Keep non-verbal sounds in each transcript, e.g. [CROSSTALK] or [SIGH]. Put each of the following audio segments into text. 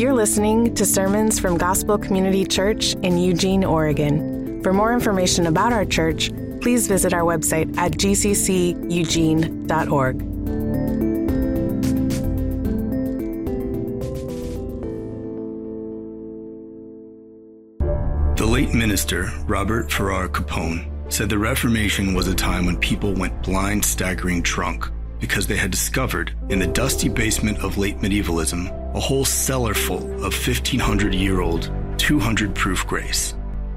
You're listening to sermons from Gospel Community Church in Eugene, Oregon. For more information about our church, please visit our website at gcceugene.org. The late minister, Robert Farrar Capon, said the Reformation was a time when people went blind, staggering drunk because they had discovered in the dusty basement of late medievalism a whole cellar full of 1500 year old, 200 proof grace.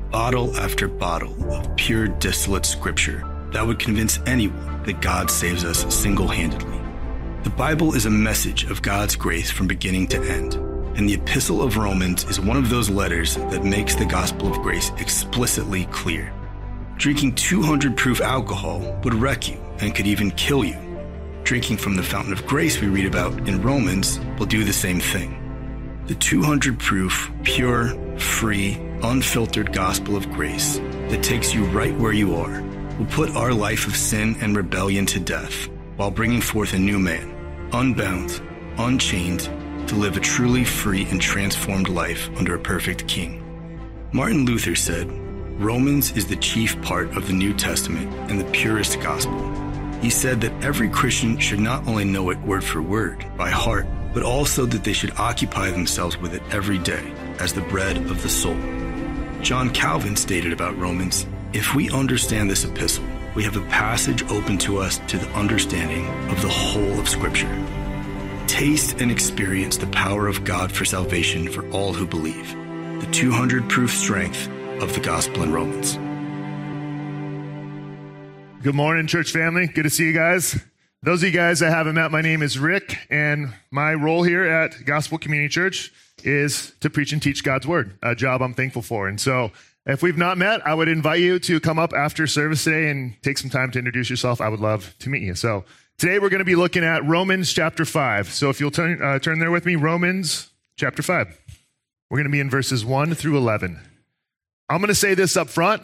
Bottle after bottle of pure distillate scripture that would convince anyone that God saves us single handedly. The Bible is a message of God's grace from beginning to end, and the Epistle of Romans is one of those letters that makes the gospel of grace explicitly clear. Drinking 200 proof alcohol would wreck you and could even kill you. Drinking from the fountain of grace we read about in Romans will do the same thing. The 200 proof, pure, free, unfiltered gospel of grace that takes you right where you are will put our life of sin and rebellion to death while bringing forth a new man, unbound, unchained, to live a truly free and transformed life under a perfect king. Martin Luther said, Romans is the chief part of the New Testament and the purest gospel. He said that every Christian should not only know it word for word, by heart, but also that they should occupy themselves with it every day as the bread of the soul. John Calvin stated about Romans if we understand this epistle, we have a passage open to us to the understanding of the whole of Scripture. Taste and experience the power of God for salvation for all who believe. The 200 proof strength of the gospel in Romans. Good morning, church family. Good to see you guys. Those of you guys I haven't met, my name is Rick, and my role here at Gospel Community Church is to preach and teach God's Word, a job I'm thankful for. And so, if we've not met, I would invite you to come up after service today and take some time to introduce yourself. I would love to meet you. So, today we're going to be looking at Romans chapter 5. So, if you'll turn, uh, turn there with me, Romans chapter 5. We're going to be in verses 1 through 11. I'm going to say this up front.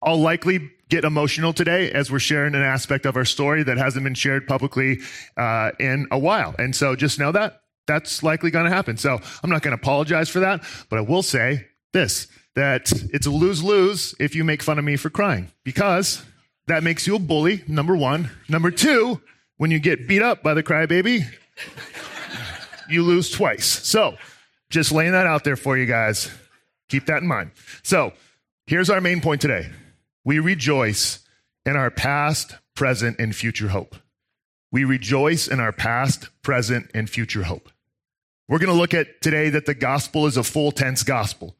I'll likely get emotional today as we're sharing an aspect of our story that hasn't been shared publicly uh, in a while. And so just know that that's likely going to happen. So I'm not going to apologize for that, but I will say this that it's a lose lose if you make fun of me for crying because that makes you a bully, number one. Number two, when you get beat up by the crybaby, you lose twice. So just laying that out there for you guys. Keep that in mind. So here's our main point today. We rejoice in our past, present, and future hope. We rejoice in our past, present, and future hope. We're going to look at today that the gospel is a full tense gospel.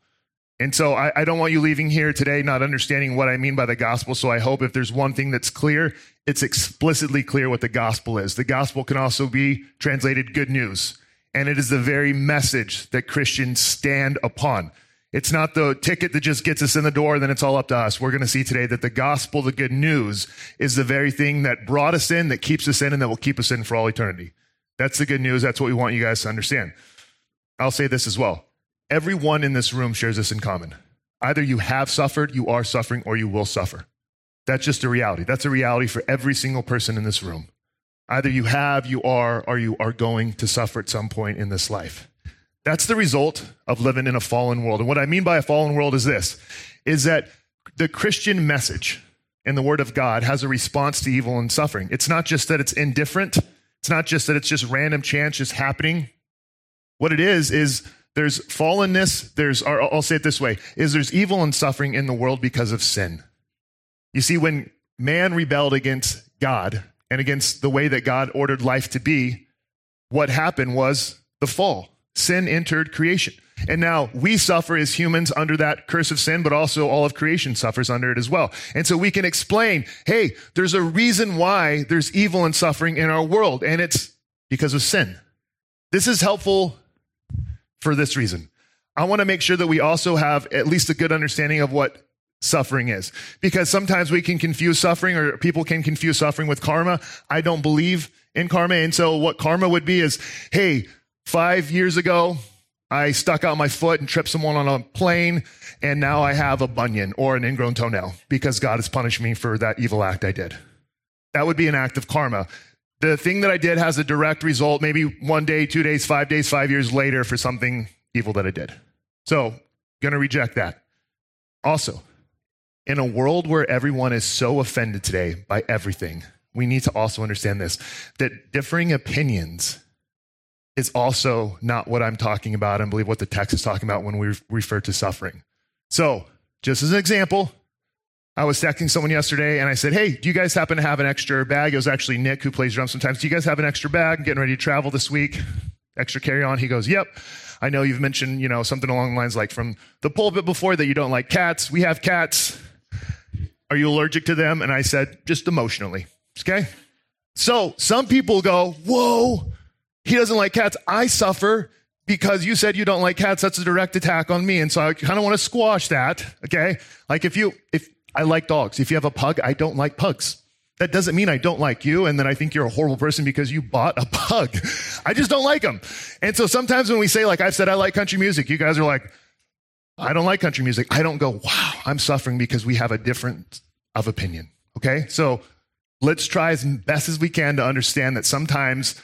And so I, I, don't want you leaving here today not understanding what I mean by the gospel. So I hope if there's one thing that's clear, it's explicitly clear what the gospel is. The gospel can also be translated good news. And it is the very message that Christians stand upon. It's not the ticket that just gets us in the door, then it's all up to us. We're going to see today that the gospel, the good news, is the very thing that brought us in, that keeps us in, and that will keep us in for all eternity. That's the good news. That's what we want you guys to understand. I'll say this as well. Everyone in this room shares this in common. Either you have suffered, you are suffering, or you will suffer. That's just a reality. That's a reality for every single person in this room. Either you have, you are, or you are going to suffer at some point in this life. That's the result of living in a fallen world. And what I mean by a fallen world is this, is that the Christian message and the word of God has a response to evil and suffering. It's not just that it's indifferent. It's not just that it's just random chance just happening. What it is, is there's fallenness. There's, I'll say it this way, is there's evil and suffering in the world because of sin. You see, when man rebelled against God and against the way that God ordered life to be, what happened was the fall. Sin entered creation. And now we suffer as humans under that curse of sin, but also all of creation suffers under it as well. And so we can explain, hey, there's a reason why there's evil and suffering in our world, and it's because of sin. This is helpful for this reason. I want to make sure that we also have at least a good understanding of what suffering is. Because sometimes we can confuse suffering or people can confuse suffering with karma. I don't believe in karma. And so what karma would be is, hey, Five years ago, I stuck out my foot and tripped someone on a plane, and now I have a bunion or an ingrown toenail because God has punished me for that evil act I did. That would be an act of karma. The thing that I did has a direct result, maybe one day, two days, five days, five years later for something evil that I did. So, gonna reject that. Also, in a world where everyone is so offended today by everything, we need to also understand this that differing opinions is also not what I'm talking about. I believe what the text is talking about when we refer to suffering. So, just as an example, I was texting someone yesterday and I said, Hey, do you guys happen to have an extra bag? It was actually Nick who plays drums sometimes. Do you guys have an extra bag? I'm getting ready to travel this week. Extra carry on. He goes, Yep. I know you've mentioned, you know, something along the lines like from the pulpit before that you don't like cats. We have cats. Are you allergic to them? And I said, just emotionally. Okay. So some people go, Whoa, he doesn't like cats. I suffer because you said you don't like cats. That's a direct attack on me. And so I kind of want to squash that. Okay. Like if you, if I like dogs, if you have a pug, I don't like pugs. That doesn't mean I don't like you and that I think you're a horrible person because you bought a [LAUGHS] pug. I just don't like them. And so sometimes when we say, like I've said, I like country music, you guys are like, I don't like country music. I don't go, wow, I'm suffering because we have a different of opinion. Okay. So let's try as best as we can to understand that sometimes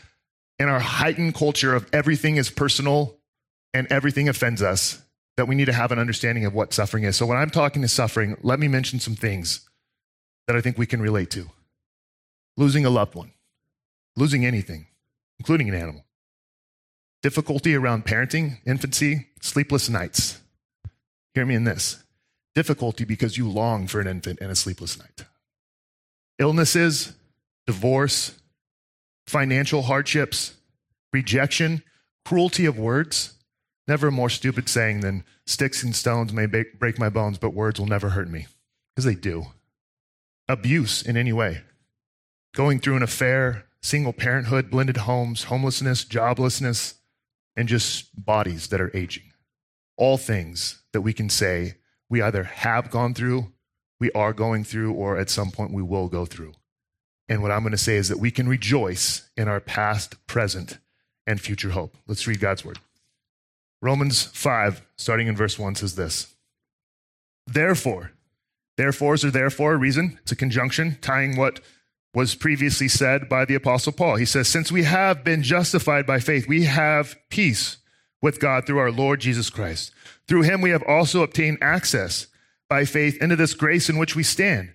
in our heightened culture of everything is personal and everything offends us, that we need to have an understanding of what suffering is. So when I'm talking to suffering, let me mention some things that I think we can relate to. Losing a loved one, losing anything, including an animal. Difficulty around parenting, infancy, sleepless nights. Hear me in this. Difficulty because you long for an infant and a sleepless night. Illnesses, divorce, financial hardships, rejection, cruelty of words. Never a more stupid saying than sticks and stones may break my bones, but words will never hurt me. Because they do. Abuse in any way. Going through an affair, single parenthood, blended homes, homelessness, joblessness, and just bodies that are aging. All things that we can say we either have gone through, we are going through, or at some point we will go through. And what I'm going to say is that we can rejoice in our past, present, and future hope. Let's read God's word. Romans 5, starting in verse 1, says this Therefore, therefores are therefore a reason, it's a conjunction tying what was previously said by the Apostle Paul. He says, Since we have been justified by faith, we have peace with God through our Lord Jesus Christ. Through him we have also obtained access by faith into this grace in which we stand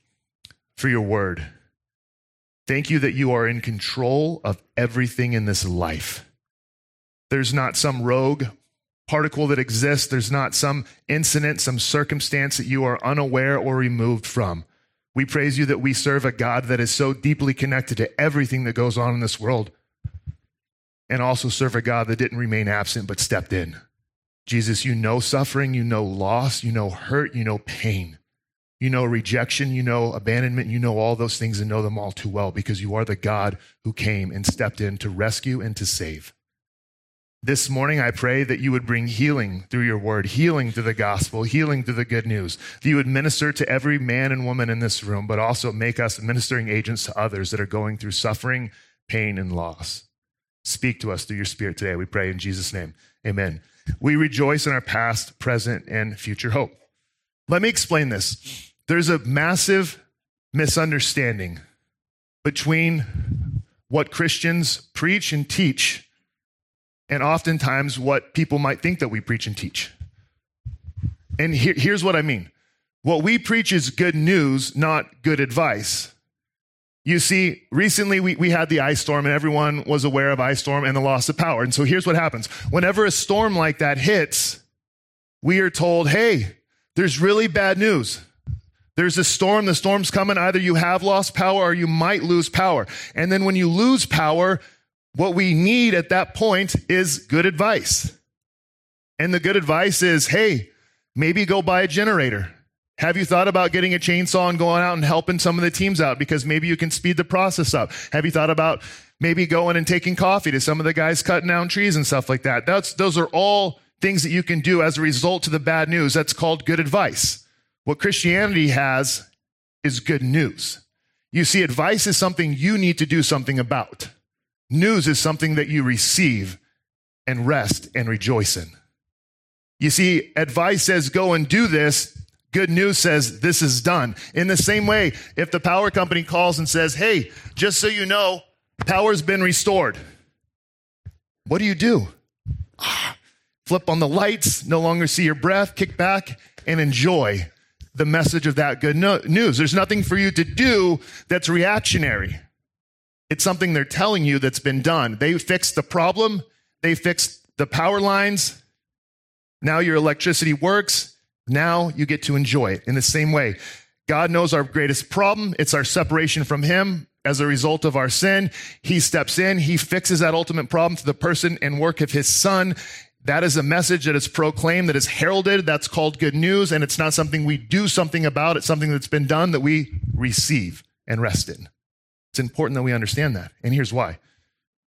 for your word. Thank you that you are in control of everything in this life. There's not some rogue particle that exists, there's not some incident, some circumstance that you are unaware or removed from. We praise you that we serve a God that is so deeply connected to everything that goes on in this world, and also serve a God that didn't remain absent but stepped in. Jesus, you know suffering, you know loss, you know hurt, you know pain. You know rejection, you know abandonment, you know all those things and know them all too well because you are the God who came and stepped in to rescue and to save. This morning, I pray that you would bring healing through your word, healing through the gospel, healing through the good news. That you would minister to every man and woman in this room, but also make us ministering agents to others that are going through suffering, pain, and loss. Speak to us through your spirit today. We pray in Jesus' name. Amen. We rejoice in our past, present, and future hope. Let me explain this. There's a massive misunderstanding between what Christians preach and teach, and oftentimes what people might think that we preach and teach. And here, here's what I mean what we preach is good news, not good advice. You see, recently we, we had the ice storm and everyone was aware of ice storm and the loss of power. And so here's what happens. Whenever a storm like that hits, we are told, hey, there's really bad news. There's a storm, the storm's coming. Either you have lost power or you might lose power. And then when you lose power, what we need at that point is good advice. And the good advice is hey, maybe go buy a generator. Have you thought about getting a chainsaw and going out and helping some of the teams out because maybe you can speed the process up? Have you thought about maybe going and taking coffee to some of the guys cutting down trees and stuff like that? That's, those are all things that you can do as a result to the bad news. That's called good advice. What Christianity has is good news. You see, advice is something you need to do something about. News is something that you receive and rest and rejoice in. You see, advice says go and do this. Good news says this is done. In the same way, if the power company calls and says, hey, just so you know, power's been restored. What do you do? [SIGHS] Flip on the lights, no longer see your breath, kick back and enjoy the message of that good news. There's nothing for you to do that's reactionary. It's something they're telling you that's been done. They fixed the problem, they fixed the power lines. Now your electricity works. Now you get to enjoy it in the same way. God knows our greatest problem. It's our separation from Him as a result of our sin. He steps in. He fixes that ultimate problem through the person and work of His Son. That is a message that is proclaimed, that is heralded. That's called good news. And it's not something we do something about. It's something that's been done that we receive and rest in. It's important that we understand that. And here's why.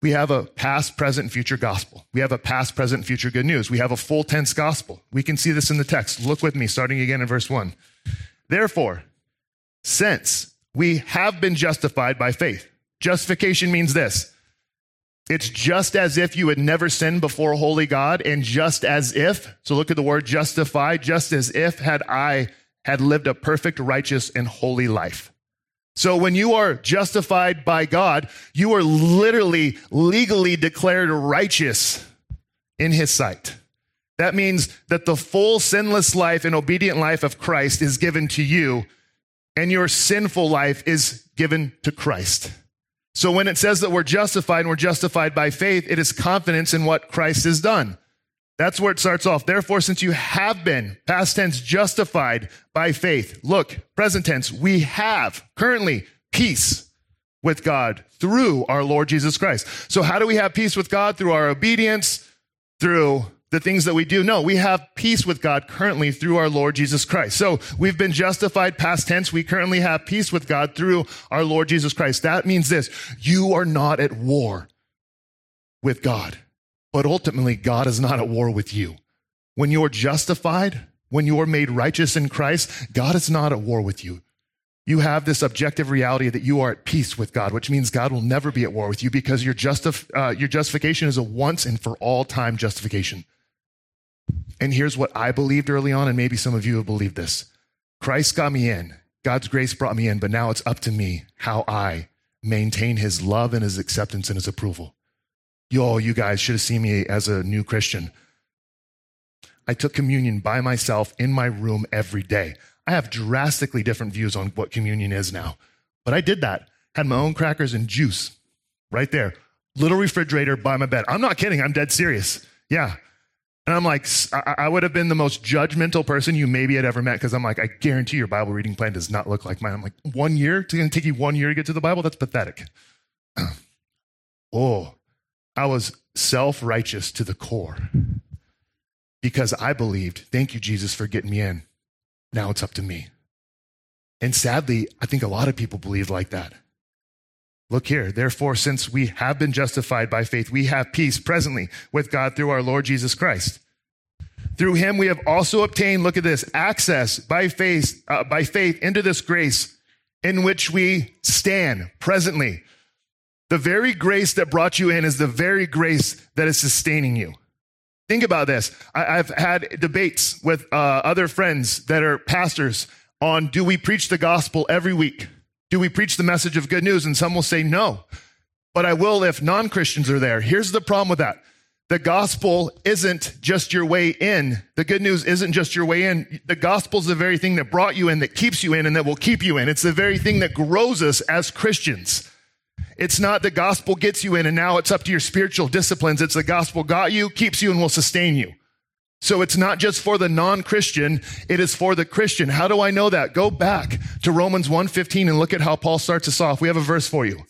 We have a past, present, future gospel. We have a past, present, future good news. We have a full tense gospel. We can see this in the text. Look with me, starting again in verse 1. Therefore, since we have been justified by faith, justification means this it's just as if you had never sinned before holy God, and just as if, so look at the word justify, just as if had I had lived a perfect, righteous, and holy life. So when you are justified by God, you are literally legally declared righteous in his sight. That means that the full sinless life and obedient life of Christ is given to you, and your sinful life is given to Christ. So when it says that we're justified and we're justified by faith, it is confidence in what Christ has done. That's where it starts off. Therefore, since you have been, past tense, justified by faith, look, present tense, we have currently peace with God through our Lord Jesus Christ. So how do we have peace with God? Through our obedience, through the things that we do. No, we have peace with God currently through our Lord Jesus Christ. So we've been justified past tense. We currently have peace with God through our Lord Jesus Christ. That means this. You are not at war with God, but ultimately God is not at war with you. When you're justified, when you're made righteous in Christ, God is not at war with you. You have this objective reality that you are at peace with God, which means God will never be at war with you because your, justif- uh, your justification is a once and for all time justification. And here's what I believed early on, and maybe some of you have believed this Christ got me in. God's grace brought me in, but now it's up to me how I maintain his love and his acceptance and his approval. Yo, you guys should have seen me as a new Christian. I took communion by myself in my room every day. I have drastically different views on what communion is now, but I did that. Had my own crackers and juice right there. Little refrigerator by my bed. I'm not kidding. I'm dead serious. Yeah. And I'm like, I would have been the most judgmental person you maybe had ever met because I'm like, I guarantee your Bible reading plan does not look like mine. I'm like, one year? It's going to take you one year to get to the Bible? That's pathetic. [CLEARS THROAT] oh, I was self righteous to the core because I believed, thank you, Jesus, for getting me in. Now it's up to me. And sadly, I think a lot of people believe like that. Look here. Therefore, since we have been justified by faith, we have peace presently with God through our Lord Jesus Christ. Through him, we have also obtained, look at this, access by faith, uh, by faith into this grace in which we stand presently. The very grace that brought you in is the very grace that is sustaining you. Think about this. I, have had debates with uh, other friends that are pastors on do we preach the gospel every week? Do we preach the message of good news? And some will say no. But I will if non Christians are there. Here's the problem with that the gospel isn't just your way in. The good news isn't just your way in. The gospel is the very thing that brought you in, that keeps you in, and that will keep you in. It's the very thing that grows us as Christians. It's not the gospel gets you in and now it's up to your spiritual disciplines. It's the gospel got you, keeps you, and will sustain you. So it's not just for the non-Christian, it is for the Christian. How do I know that? Go back to Romans 1:15 and look at how Paul starts us off. We have a verse for you.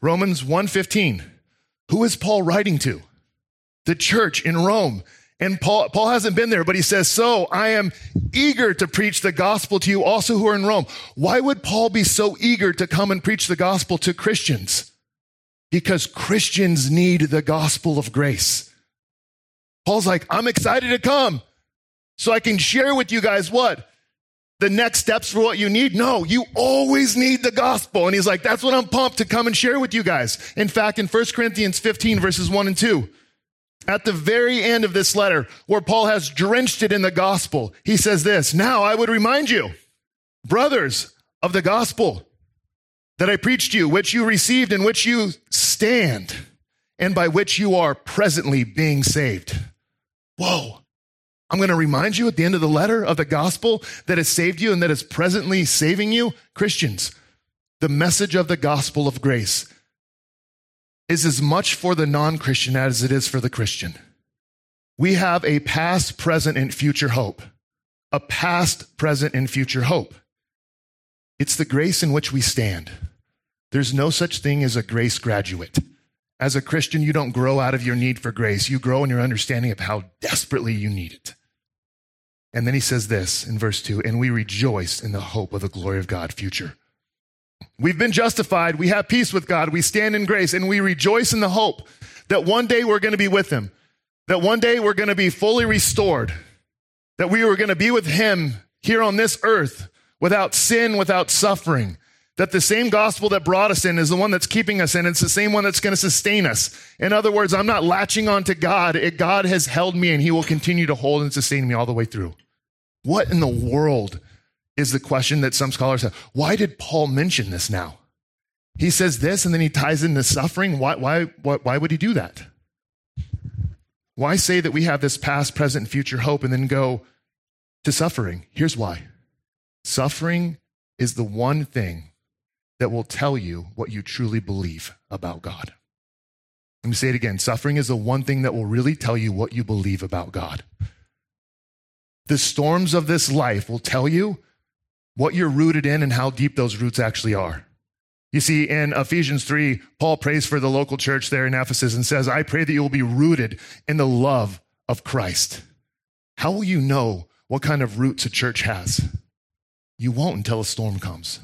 Romans 1:15. Who is Paul writing to? The church in Rome. And Paul, Paul hasn't been there, but he says, So I am eager to preach the gospel to you also who are in Rome. Why would Paul be so eager to come and preach the gospel to Christians? Because Christians need the gospel of grace. Paul's like, I'm excited to come so I can share with you guys what? The next steps for what you need? No, you always need the gospel. And he's like, that's what I'm pumped to come and share with you guys. In fact, in 1 Corinthians 15, verses 1 and 2, at the very end of this letter, where Paul has drenched it in the gospel, he says this Now I would remind you, brothers of the gospel, that I preached you, which you received, in which you stand, and by which you are presently being saved. Whoa. I'm going to remind you at the end of the letter of the gospel that has saved you and that is presently saving you. Christians, the message of the gospel of grace is as much for the non Christian as it is for the Christian. We have a past, present, and future hope. A past, present, and future hope. It's the grace in which we stand. There's no such thing as a grace graduate. As a Christian, you don't grow out of your need for grace. You grow in your understanding of how desperately you need it. And then he says this in verse 2 and we rejoice in the hope of the glory of God future. We've been justified. We have peace with God. We stand in grace and we rejoice in the hope that one day we're going to be with him, that one day we're going to be fully restored, that we are going to be with him here on this earth without sin, without suffering. That the same gospel that brought us in is the one that's keeping us in. It's the same one that's going to sustain us. In other words, I'm not latching on to God. It, God has held me and he will continue to hold and sustain me all the way through. What in the world is the question that some scholars have. Why did Paul mention this now? He says this and then he ties in the suffering. Why, why, why, why would he do that? Why say that we have this past, present, and future hope and then go to suffering? Here's why suffering is the one thing that will tell you what you truly believe about God. Let me say it again. Suffering is the one thing that will really tell you what you believe about God. The storms of this life will tell you what you're rooted in and how deep those roots actually are. You see, in Ephesians 3, Paul prays for the local church there in Ephesus and says, I pray that you will be rooted in the love of Christ. How will you know what kind of roots a church has? You won't until a storm comes.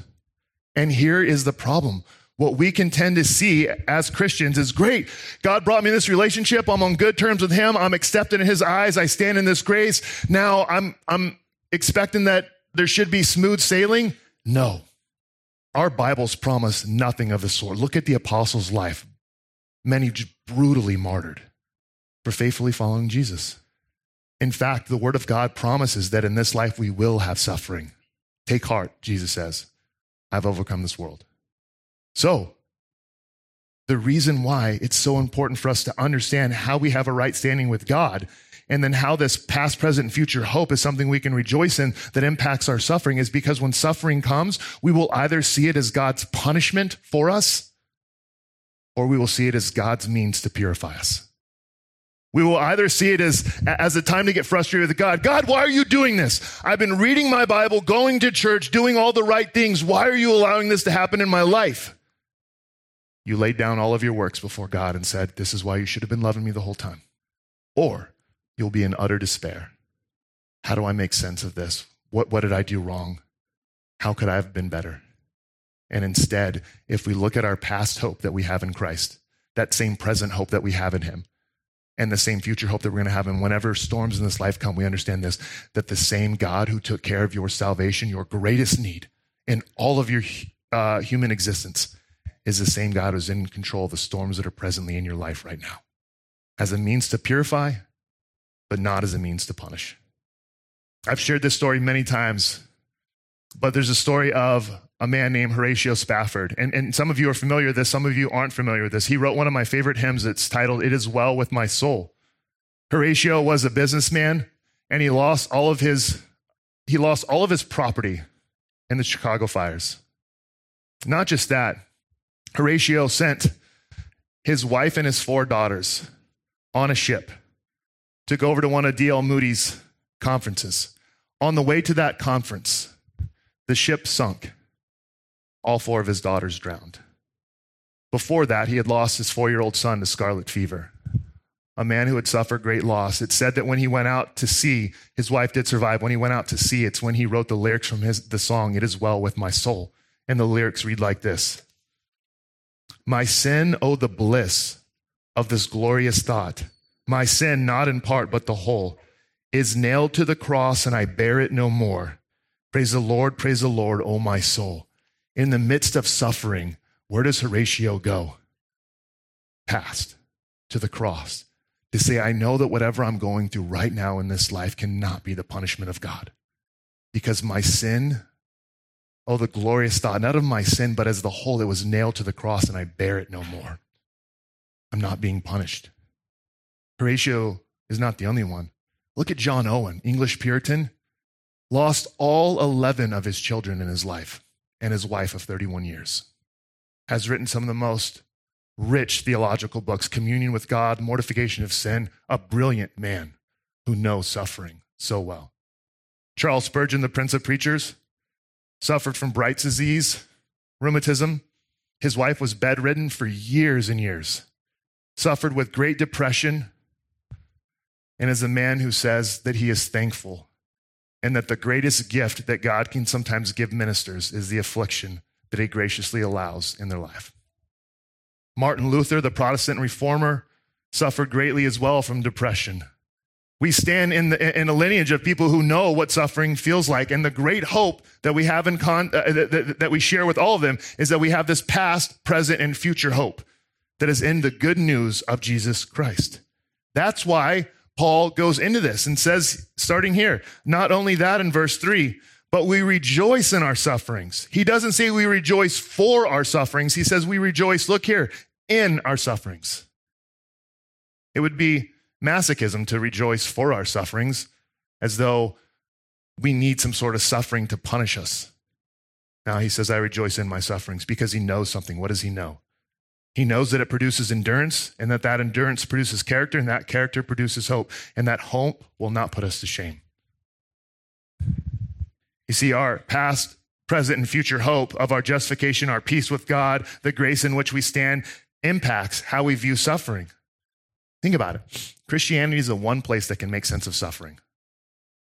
And here is the problem. What we can tend to see as Christians is great. God brought me this relationship. I'm on good terms with him. I'm accepted in his eyes. I stand in this grace. Now I'm, I'm expecting that there should be smooth sailing? No. Our Bibles promise nothing of the sort. Look at the apostles' life. Many brutally martyred for faithfully following Jesus. In fact, the Word of God promises that in this life we will have suffering. Take heart, Jesus says. I've overcome this world. So, the reason why it's so important for us to understand how we have a right standing with God and then how this past, present, and future hope is something we can rejoice in that impacts our suffering is because when suffering comes, we will either see it as God's punishment for us or we will see it as God's means to purify us. We will either see it as, as a time to get frustrated with God. God, why are you doing this? I've been reading my Bible, going to church, doing all the right things. Why are you allowing this to happen in my life? You laid down all of your works before God and said, This is why you should have been loving me the whole time. Or you'll be in utter despair. How do I make sense of this? What, what did I do wrong? How could I have been better? And instead, if we look at our past hope that we have in Christ, that same present hope that we have in Him, and the same future hope that we're going to have, and whenever storms in this life come, we understand this that the same God who took care of your salvation, your greatest need in all of your uh, human existence, is the same God who's in control of the storms that are presently in your life right now. As a means to purify, but not as a means to punish. I've shared this story many times, but there's a story of a man named Horatio Spafford. And, and some of you are familiar with this, some of you aren't familiar with this. He wrote one of my favorite hymns. It's titled, It Is Well With My Soul. Horatio was a businessman and he lost all of his he lost all of his property in the Chicago fires. Not just that, Horatio sent his wife and his four daughters on a ship to go over to one of D.L. Moody's conferences. On the way to that conference, the ship sunk. All four of his daughters drowned. Before that, he had lost his four year old son to scarlet fever, a man who had suffered great loss. It said that when he went out to sea, his wife did survive. When he went out to sea, it's when he wrote the lyrics from his, the song, It Is Well With My Soul. And the lyrics read like this My sin, oh, the bliss of this glorious thought. My sin, not in part, but the whole, is nailed to the cross, and I bear it no more. Praise the Lord, praise the Lord, oh my soul. In the midst of suffering, where does Horatio go? Past to the cross to say, I know that whatever I'm going through right now in this life cannot be the punishment of God. Because my sin, oh, the glorious thought, not of my sin, but as the whole, it was nailed to the cross and I bear it no more. I'm not being punished. Horatio is not the only one. Look at John Owen, English Puritan, lost all 11 of his children in his life and his wife of 31 years. Has written some of the most rich theological books Communion with God, Mortification of Sin, a brilliant man who knows suffering so well. Charles Spurgeon, the Prince of Preachers, suffered from Bright's disease, rheumatism. His wife was bedridden for years and years, suffered with great depression, and is a man who says that he is thankful and that the greatest gift that God can sometimes give ministers is the affliction that he graciously allows in their life. Martin Luther, the Protestant reformer, suffered greatly as well from depression. We stand in, the, in a lineage of people who know what suffering feels like. And the great hope that we have in con, uh, that, that we share with all of them is that we have this past, present, and future hope that is in the good news of Jesus Christ. That's why Paul goes into this and says, starting here, not only that in verse three, but we rejoice in our sufferings. He doesn't say we rejoice for our sufferings. He says we rejoice, look here, in our sufferings. It would be masochism to rejoice for our sufferings as though we need some sort of suffering to punish us. Now he says, I rejoice in my sufferings because he knows something. What does he know? He knows that it produces endurance and that that endurance produces character and that character produces hope. And that hope will not put us to shame. You see, our past, present, and future hope of our justification, our peace with God, the grace in which we stand impacts how we view suffering. Think about it. Christianity is the one place that can make sense of suffering.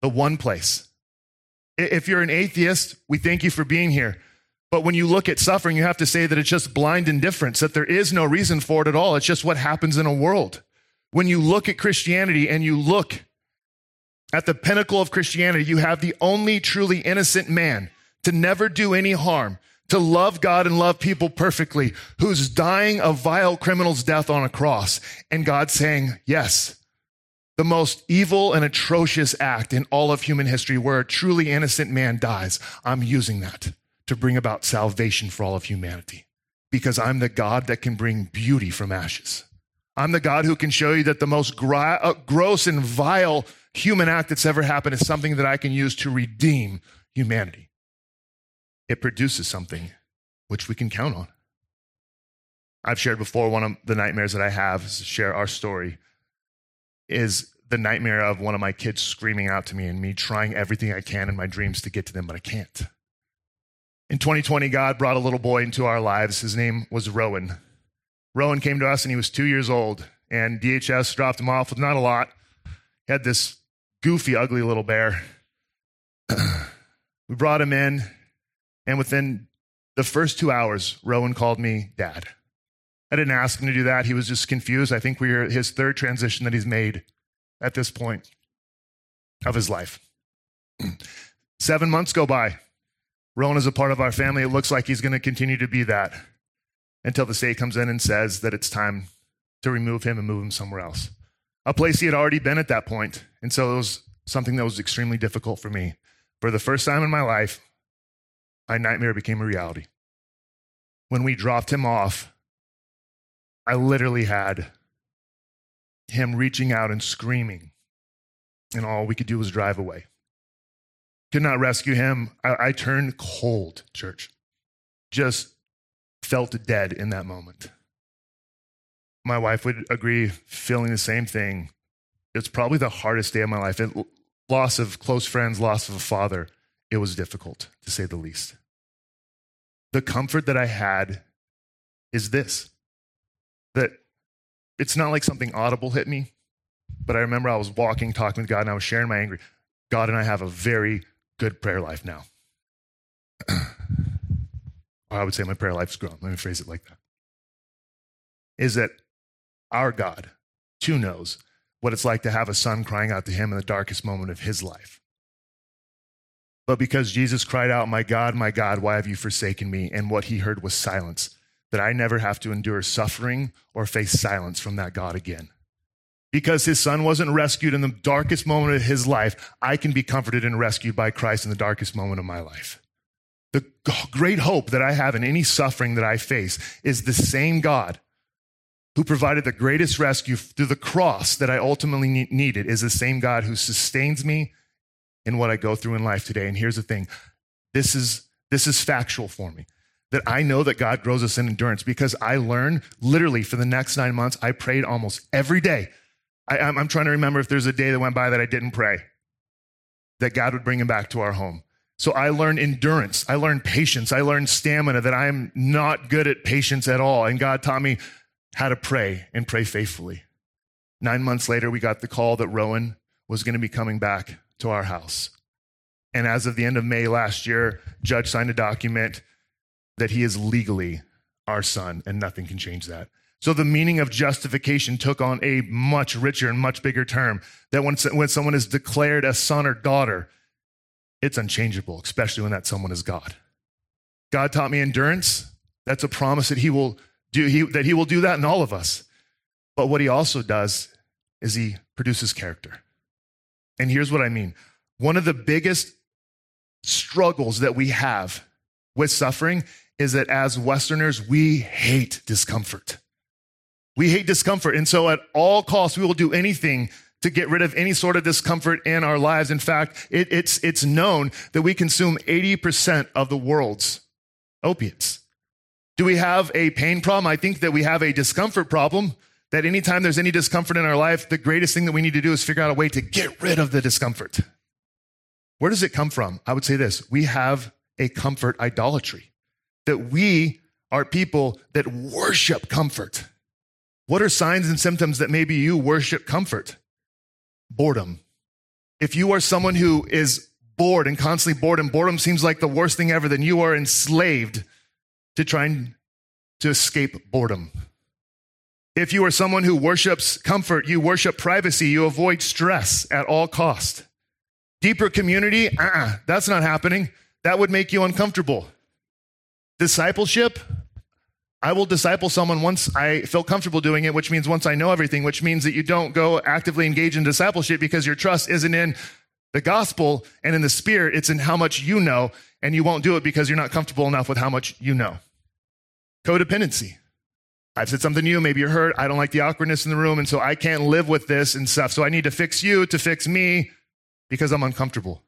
The one place. If you're an atheist, we thank you for being here. But when you look at suffering, you have to say that it's just blind indifference, that there is no reason for it at all. It's just what happens in a world. When you look at Christianity and you look at the pinnacle of Christianity, you have the only truly innocent man to never do any harm, to love God and love people perfectly, who's dying a vile criminal's death on a cross. And God saying, yes, the most evil and atrocious act in all of human history where a truly innocent man dies. I'm using that to bring about salvation for all of humanity because I'm the God that can bring beauty from ashes. I'm the God who can show you that the most uh, gross and vile human act that's ever happened is something that I can use to redeem humanity. It produces something which we can count on. I've shared before one of the nightmares that I have, to share our story, is the nightmare of one of my kids screaming out to me and me trying everything I can in my dreams to get to them, but I can't. In 2020, God brought a little boy into our lives. His name was Rowan. Rowan came to us and he was two years old, and DHS dropped him off with not a lot. He had this goofy, ugly little bear. [CLEARS THROAT] we brought him in, and within the first two hours, Rowan called me dad. I didn't ask him to do that. He was just confused. I think we are his third transition that he's made at this point of his life. [CLEARS THROAT] Seven months go by. Rowan is a part of our family. It looks like he's going to continue to be that until the state comes in and says that it's time to remove him and move him somewhere else. A place he had already been at that point. And so it was something that was extremely difficult for me. For the first time in my life, my nightmare became a reality. When we dropped him off, I literally had him reaching out and screaming, and all we could do was drive away could not rescue him. I, I turned cold, church. Just felt dead in that moment. My wife would agree, feeling the same thing. it's probably the hardest day of my life. It, loss of close friends, loss of a father. It was difficult, to say the least. The comfort that I had is this that it's not like something audible hit me, but I remember I was walking, talking with God, and I was sharing my anger. God and I have a very good prayer life now. [CLEARS THROAT] I would say my prayer life's grown. Let me phrase it like that. Is that our God too knows what it's like to have a son crying out to him in the darkest moment of his life. But because Jesus cried out, My God, my God, why have you forsaken me? And what he heard was silence, that I never have to endure suffering or face silence from that God again. Because his son wasn't rescued in the darkest moment of his life, I can be comforted and rescued by Christ in the darkest moment of my life. The great hope that I have in any suffering that I face is the same God who provided the greatest rescue through the cross that I ultimately needed is the same God who sustains me in what I go through in life today. And here's the thing this is, this is factual for me that I know that God grows us in endurance because I learned literally for the next nine months, I prayed almost every day. I, am trying to remember if there's a day that went by that I didn't pray, that God would bring him back to our home. So I learned endurance. I learned patience. I learned stamina that I am not good at patience at all. And God taught me how to pray and pray faithfully. Nine months later, we got the call that Rowan was going to be coming back to our house. And as of the end of May last year, judge signed a document that he is legally our son, and nothing can change that. So the meaning of justification took on a much richer and much bigger term. That when, when someone is declared a son or daughter, it's unchangeable, especially when that someone is God. God taught me endurance. That's a promise that he will do he, that he will do that in all of us. But what he also does is he produces character. And here's what I mean one of the biggest struggles that we have with suffering is that as Westerners, we hate discomfort. We hate discomfort. And so, at all costs, we will do anything to get rid of any sort of discomfort in our lives. In fact, it, it's, it's known that we consume 80% of the world's opiates. Do we have a pain problem? I think that we have a discomfort problem. That anytime there's any discomfort in our life, the greatest thing that we need to do is figure out a way to get rid of the discomfort. Where does it come from? I would say this we have a comfort idolatry, that we are people that worship comfort. What are signs and symptoms that maybe you worship comfort? Boredom. If you are someone who is bored and constantly bored, and boredom seems like the worst thing ever, then you are enslaved to trying to escape boredom. If you are someone who worships comfort, you worship privacy, you avoid stress at all cost. Deeper community, uh-uh, that's not happening. That would make you uncomfortable. Discipleship, I will disciple someone once I feel comfortable doing it, which means once I know everything, which means that you don't go actively engage in discipleship because your trust isn't in the gospel and in the spirit, it's in how much you know, and you won't do it because you're not comfortable enough with how much you know. Codependency. I've said something new, maybe you're hurt. I don't like the awkwardness in the room, and so I can't live with this and stuff. So I need to fix you to fix me because I'm uncomfortable.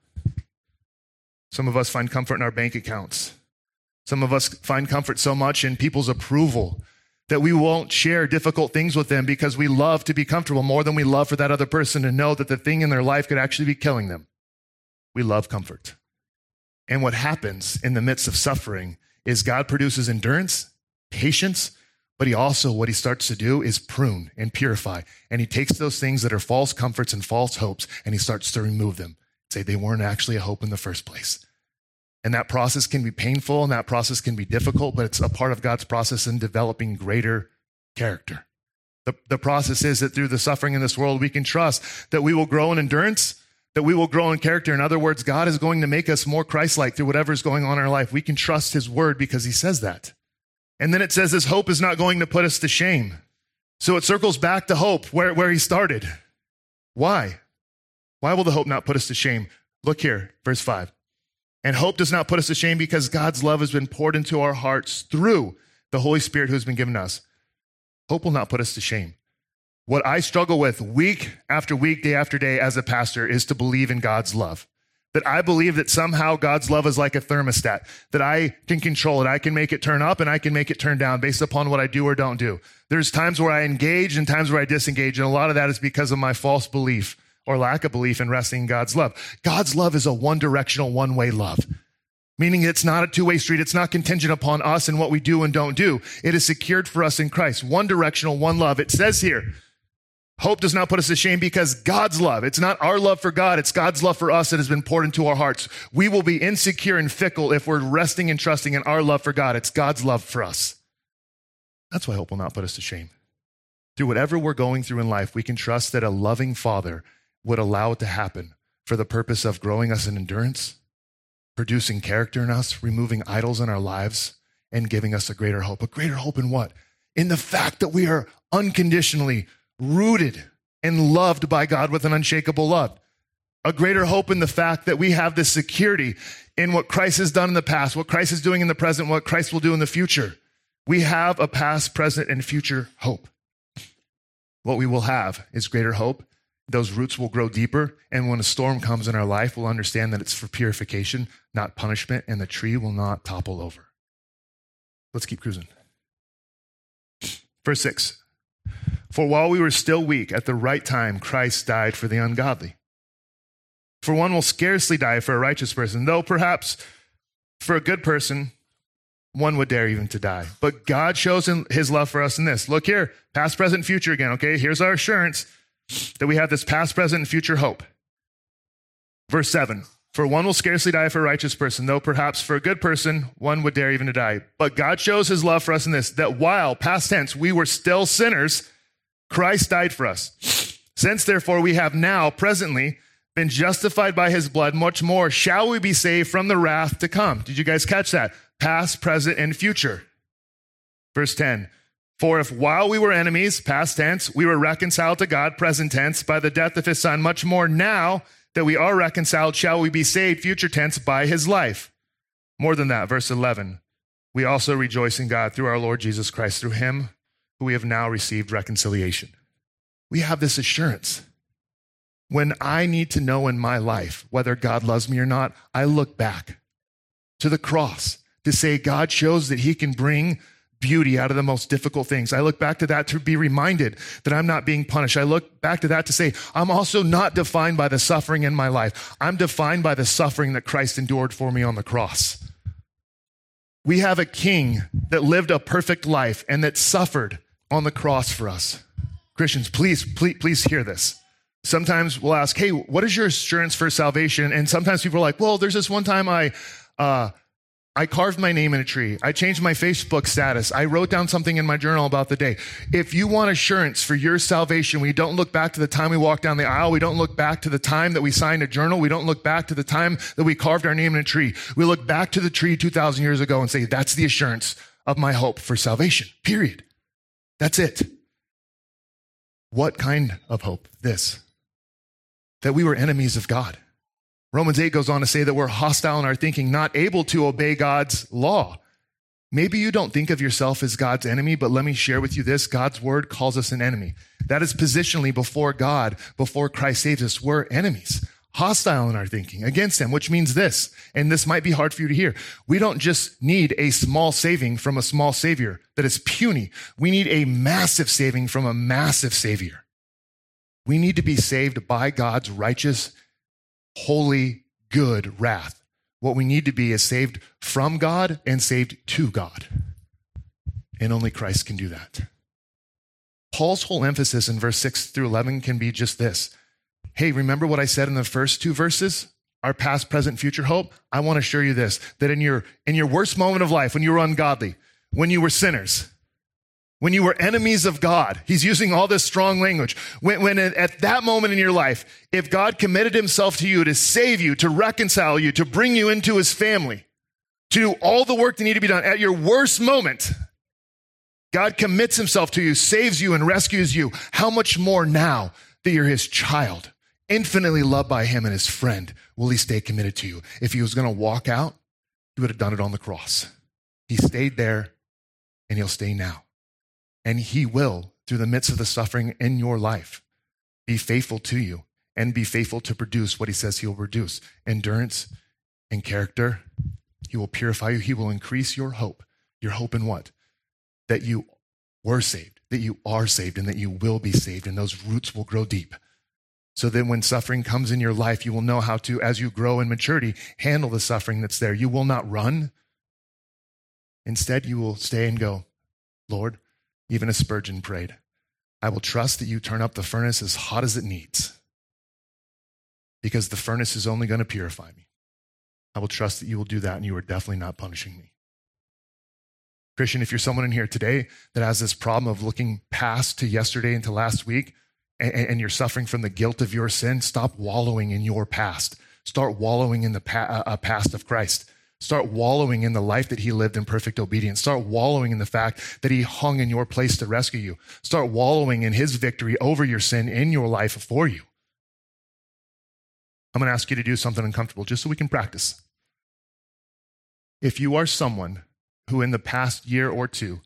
Some of us find comfort in our bank accounts. Some of us find comfort so much in people's approval that we won't share difficult things with them because we love to be comfortable more than we love for that other person to know that the thing in their life could actually be killing them. We love comfort. And what happens in the midst of suffering is God produces endurance patience, but he also, what he starts to do is prune and purify. And he takes those things that are false comforts and false hopes and he starts to remove them. Say they weren't actually a hope in the first place. And that process can be painful and that process can be difficult, but it's a part of God's process in developing greater character. The, the process is that through the suffering in this world, we can trust that we will grow in endurance, that we will grow in character. In other words, God is going to make us more Christ like through whatever is going on in our life. We can trust his word because he says that. And then it says this hope is not going to put us to shame. So it circles back to hope where, where he started. Why? Why will the hope not put us to shame? Look here, verse 5. And hope does not put us to shame because God's love has been poured into our hearts through the Holy Spirit who has been given us. Hope will not put us to shame. What I struggle with week after week, day after day as a pastor is to believe in God's love. that I believe that somehow God's love is like a thermostat, that I can control it. I can make it turn up and I can make it turn down based upon what I do or don't do. There's times where I engage and times where I disengage. And a lot of that is because of my false belief or lack of belief in resting in God's love. God's love is a one directional, one way love, meaning it's not a two way street. It's not contingent upon us and what we do and don't do. It is secured for us in Christ. One directional, one love. It says here, Hope does not put us to shame because God's love, it's not our love for God, it's God's love for us that has been poured into our hearts. We will be insecure and fickle if we're resting and trusting in our love for God. It's God's love for us. That's why hope will not put us to shame. Through whatever we're going through in life, we can trust that a loving Father would allow it to happen for the purpose of growing us in endurance, producing character in us, removing idols in our lives, and giving us a greater hope. A greater hope in what? In the fact that we are unconditionally rooted and loved by God with an unshakable love. A greater hope in the fact that we have this security in what Christ has done in the past, what Christ is doing in the present, what Christ will do in the future. We have a past, present, and future hope. What we will have is greater hope. Those roots will grow deeper. And when a storm comes in our life, we'll understand that it's for purification, not punishment, and the tree will not topple over. Let's keep cruising. Verse 6 for while we were still weak, at the right time, Christ died for the ungodly. For one will scarcely die for a righteous person, though perhaps for a good person, one would dare even to die. But God shows his love for us in this. Look here, past, present, future again, okay? Here's our assurance that we have this past, present, and future hope. Verse 7 For one will scarcely die for a righteous person, though perhaps for a good person, one would dare even to die. But God shows his love for us in this, that while, past tense, we were still sinners, Christ died for us. Since therefore we have now presently been justified by his blood, much more shall we be saved from the wrath to come. Did you guys catch that? Past, present, and future. Verse 10. For if while we were enemies, past tense, we were reconciled to God, present tense, by the death of his son, much more now that we are reconciled, shall we be saved, future tense, by his life. More than that, verse 11. We also rejoice in God through our Lord Jesus Christ. Through him, who we have now received reconciliation. We have this assurance. When I need to know in my life whether God loves me or not, I look back to the cross to say God shows that he can bring beauty out of the most difficult things. I look back to that to be reminded that I'm not being punished. I look back to that to say I'm also not defined by the suffering in my life. I'm defined by the suffering that Christ endured for me on the cross. We have a king that lived a perfect life and that suffered on the cross for us. Christians, please, please, please hear this. Sometimes we'll ask, hey, what is your assurance for salvation? And sometimes people are like, well, there's this one time I, uh, I carved my name in a tree. I changed my Facebook status. I wrote down something in my journal about the day. If you want assurance for your salvation, we don't look back to the time we walked down the aisle. We don't look back to the time that we signed a journal. We don't look back to the time that we carved our name in a tree. We look back to the tree 2,000 years ago and say, that's the assurance of my hope for salvation, period. That's it. What kind of hope? This. That we were enemies of God. Romans 8 goes on to say that we're hostile in our thinking, not able to obey God's law. Maybe you don't think of yourself as God's enemy, but let me share with you this God's word calls us an enemy. That is positionally before God, before Christ saves us, we're enemies hostile in our thinking against him, which means this, and this might be hard for you to hear. We don't just need a small saving from a small savior that is puny. We need a massive saving from a massive savior. We need to be saved by God's righteous, holy, good wrath. What we need to be is saved from God and saved to God. And only Christ can do that. Paul's whole emphasis in verse 6 through 11 can be just this Hey, remember what I said in the first two verses? Our past, present, future hope. I want to assure you this that in your, in your worst moment of life, when you were ungodly, when you were sinners, when you were enemies of God, he's using all this strong language. When, when at that moment in your life, if God committed himself to you to save you, to reconcile you, to bring you into his family, to do all the work that need to be done at your worst moment, God commits himself to you, saves you, and rescues you. How much more now that you're his child? infinitely loved by him and his friend, will he stay committed to you? If he was going to walk out, he would have done it on the cross. He stayed there and he'll stay now. And he will, through the midst of the suffering in your life, be faithful to you and be faithful to produce what he says he will produce endurance and character. He will purify you. He will increase your hope. Your hope in what? That you were saved, that you are saved, and that you will be saved, and those roots will grow deep. So that when suffering comes in your life, you will know how to, as you grow in maturity, handle the suffering that's there. You will not run. Instead, you will stay and go, Lord, even as Spurgeon prayed, I will trust that you turn up the furnace as hot as it needs because the furnace is only going to purify me. I will trust that you will do that and you are definitely not punishing me. Christian, if you're someone in here today that has this problem of looking past to yesterday and to last week, and, and you're suffering from the guilt of your sin, stop wallowing in your past. Start wallowing in the pa- uh, past of Christ. Start wallowing in the life that he lived in perfect obedience. Start wallowing in the fact that he hung in your place to rescue you. Start wallowing in his victory over your sin in your life for you. I'm going to ask you to do something uncomfortable just so we can practice. If you are someone who in the past year or two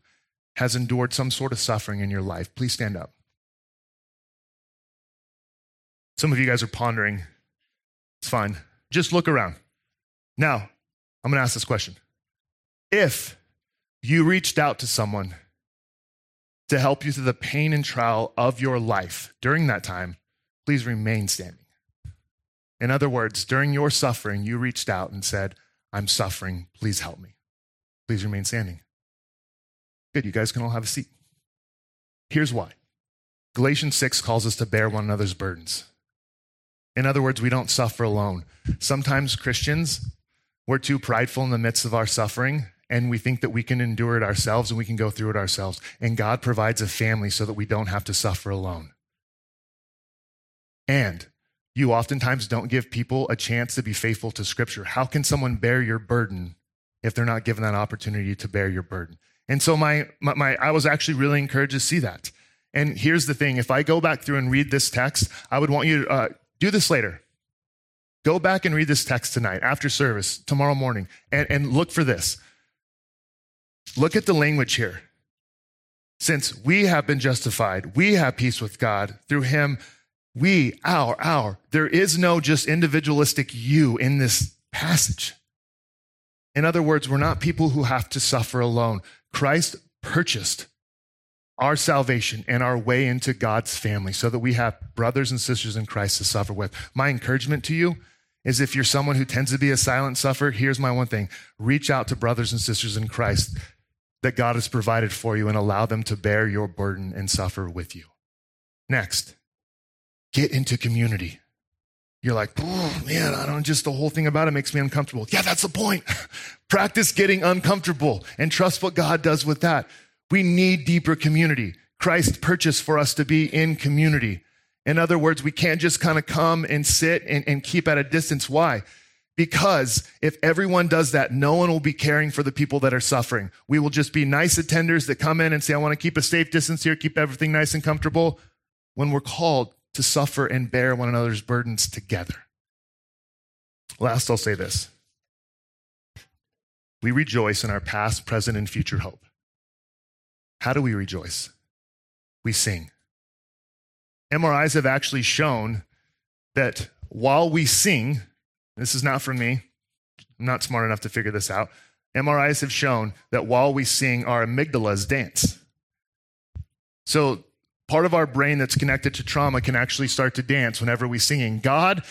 has endured some sort of suffering in your life, please stand up. Some of you guys are pondering. It's fine. Just look around. Now, I'm going to ask this question. If you reached out to someone to help you through the pain and trial of your life during that time, please remain standing. In other words, during your suffering, you reached out and said, I'm suffering. Please help me. Please remain standing. Good. You guys can all have a seat. Here's why Galatians 6 calls us to bear one another's burdens. In other words, we don't suffer alone. Sometimes Christians, we're too prideful in the midst of our suffering, and we think that we can endure it ourselves and we can go through it ourselves. And God provides a family so that we don't have to suffer alone. And you oftentimes don't give people a chance to be faithful to Scripture. How can someone bear your burden if they're not given that opportunity to bear your burden? And so my, my, my, I was actually really encouraged to see that. And here's the thing: if I go back through and read this text, I would want you to uh, do this later. Go back and read this text tonight after service, tomorrow morning, and, and look for this. Look at the language here. Since we have been justified, we have peace with God through him we, our, our. There is no just individualistic you in this passage. In other words, we're not people who have to suffer alone. Christ purchased our salvation and our way into God's family so that we have brothers and sisters in Christ to suffer with. My encouragement to you is if you're someone who tends to be a silent sufferer, here's my one thing reach out to brothers and sisters in Christ that God has provided for you and allow them to bear your burden and suffer with you. Next, Get into community. You're like, oh man, I don't just the whole thing about it makes me uncomfortable. Yeah, that's the point. [LAUGHS] Practice getting uncomfortable and trust what God does with that. We need deeper community. Christ purchased for us to be in community. In other words, we can't just kind of come and sit and, and keep at a distance. Why? Because if everyone does that, no one will be caring for the people that are suffering. We will just be nice attenders that come in and say, I want to keep a safe distance here, keep everything nice and comfortable. When we're called to suffer and bear one another's burdens together. Last, I'll say this we rejoice in our past, present, and future hope. How do we rejoice? We sing. MRIs have actually shown that while we sing, this is not from me, I'm not smart enough to figure this out. MRIs have shown that while we sing, our amygdalas dance. So part of our brain that's connected to trauma can actually start to dance whenever we singing. God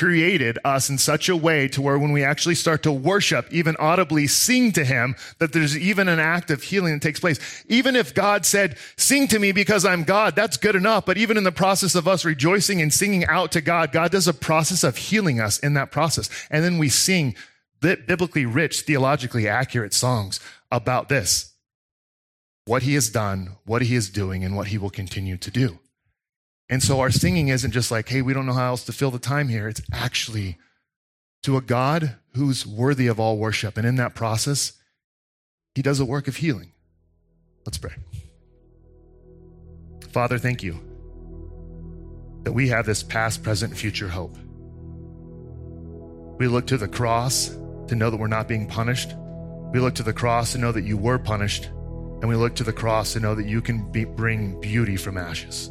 created us in such a way to where when we actually start to worship, even audibly sing to him, that there's even an act of healing that takes place. Even if God said, sing to me because I'm God, that's good enough. But even in the process of us rejoicing and singing out to God, God does a process of healing us in that process. And then we sing biblically rich, theologically accurate songs about this what he has done, what he is doing, and what he will continue to do. And so our singing isn't just like, hey, we don't know how else to fill the time here. It's actually to a God who's worthy of all worship. And in that process, he does a work of healing. Let's pray. Father, thank you that we have this past, present, future hope. We look to the cross to know that we're not being punished. We look to the cross to know that you were punished and we look to the cross to know that you can be, bring beauty from ashes.